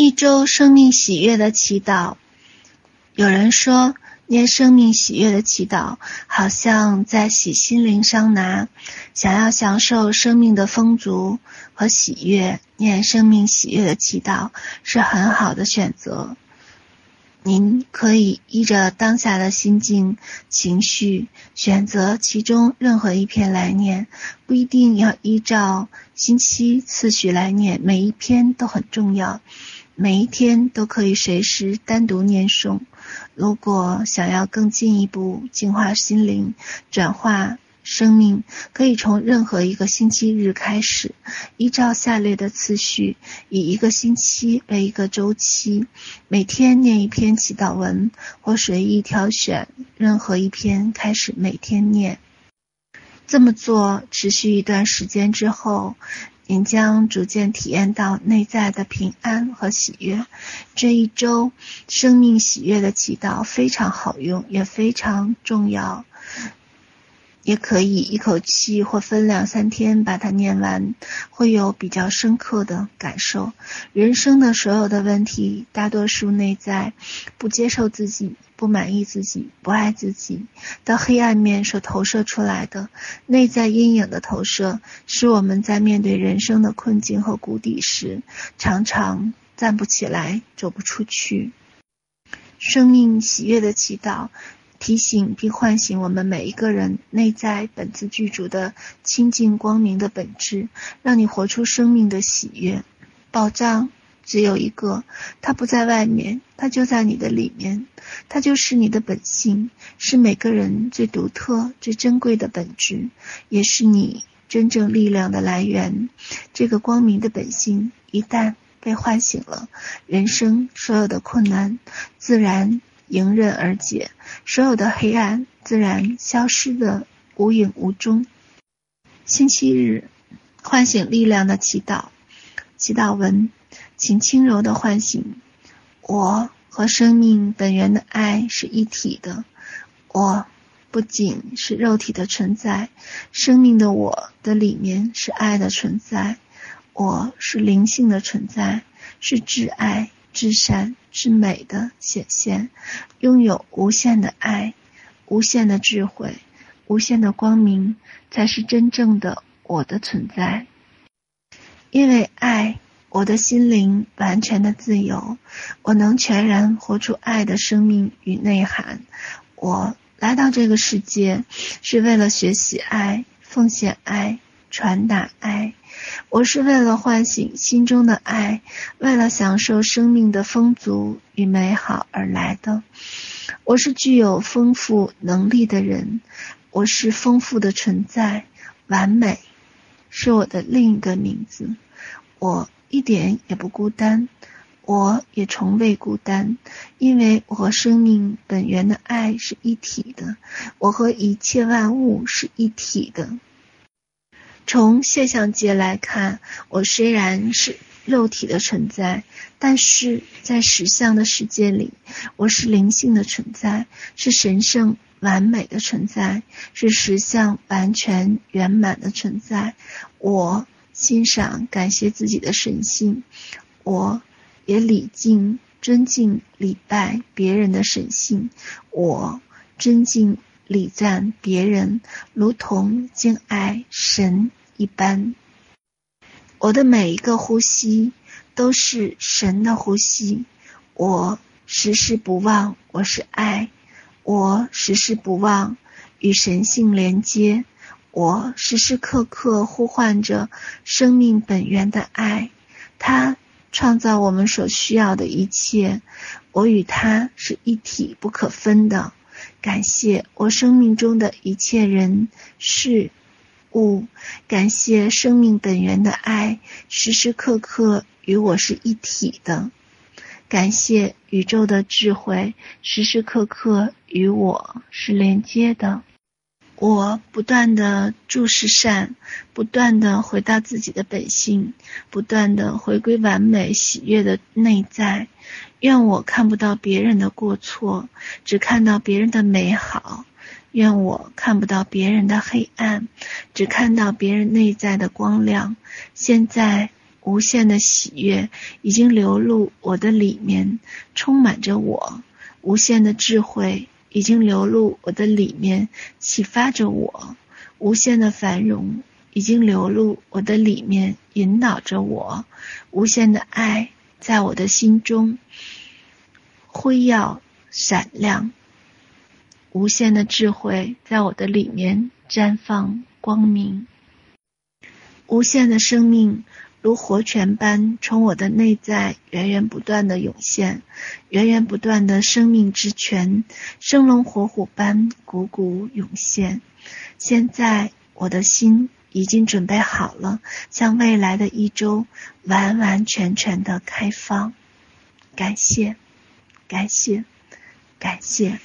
一周生命喜悦的祈祷。有人说，念生命喜悦的祈祷，好像在洗心灵桑拿。想要享受生命的丰足和喜悦，念生命喜悦的祈祷是很好的选择。您可以依着当下的心境、情绪，选择其中任何一篇来念，不一定要依照星期次序来念，每一篇都很重要。每一天都可以随时单独念诵。如果想要更进一步净化心灵、转化生命，可以从任何一个星期日开始，依照下列的次序，以一个星期为一个周期，每天念一篇祈祷文，或随意挑选任何一篇开始每天念。这么做持续一段时间之后，您将逐渐体验到内在的平安和喜悦。这一周生命喜悦的祈祷非常好用，也非常重要。也可以一口气或分两三天把它念完，会有比较深刻的感受。人生的所有的问题，大多数内在不接受自己、不满意自己、不爱自己的黑暗面所投射出来的内在阴影的投射，使我们在面对人生的困境和谷底时，常常站不起来、走不出去。生命喜悦的祈祷。提醒并唤醒我们每一个人内在本自具足的清净光明的本质，让你活出生命的喜悦。宝藏只有一个，它不在外面，它就在你的里面，它就是你的本性，是每个人最独特、最珍贵的本质，也是你真正力量的来源。这个光明的本性一旦被唤醒了，人生所有的困难自然迎刃而解，所有的黑暗自然消失的无影无踪。星期日，唤醒力量的祈祷，祈祷文，请轻柔地唤醒我和生命本源的爱是一体的。我不仅是肉体的存在，生命的我的里面是爱的存在。我是灵性的存在，是挚爱。至善至美的显现，拥有无限的爱、无限的智慧、无限的光明，才是真正的我的存在。因为爱，我的心灵完全的自由，我能全然活出爱的生命与内涵。我来到这个世界，是为了学习爱、奉献爱、传达爱。我是为了唤醒心中的爱，为了享受生命的丰足与美好而来的。我是具有丰富能力的人，我是丰富的存在，完美是我的另一个名字。我一点也不孤单，我也从未孤单，因为我和生命本源的爱是一体的，我和一切万物是一体的。从现象界来看，我虽然是肉体的存在，但是在实相的世界里，我是灵性的存在，是神圣完美的存在，是实相完全圆满的存在。我欣赏、感谢自己的神性，我也礼敬、尊敬、礼拜别人的神性，我尊敬。礼赞别人，如同敬爱神一般。我的每一个呼吸都是神的呼吸。我时时不忘我是爱，我时时不忘与神性连接。我时时刻刻呼唤着生命本源的爱，它创造我们所需要的一切。我与它是一体不可分的。感谢我生命中的一切人事物，感谢生命本源的爱，时时刻刻与我是一体的。感谢宇宙的智慧，时时刻刻与我是连接的。我不断地注视善，不断地回到自己的本性，不断地回归完美喜悦的内在。愿我看不到别人的过错，只看到别人的美好；愿我看不到别人的黑暗，只看到别人内在的光亮。现在无限的喜悦已经流入我的里面，充满着我；无限的智慧已经流入我的里面，启发着我；无限的繁荣已经流入我的里面，引导着我；无限的爱在我的心中辉耀闪亮；无限的智慧在我的里面绽放光明。无限的生命如活泉般从我的内在源源不断的涌现，源源不断的生命之泉，生龙活虎般汩汩涌现。现在我的心已经准备好了，向未来的一周完完全全的开放。感谢，感谢，感谢。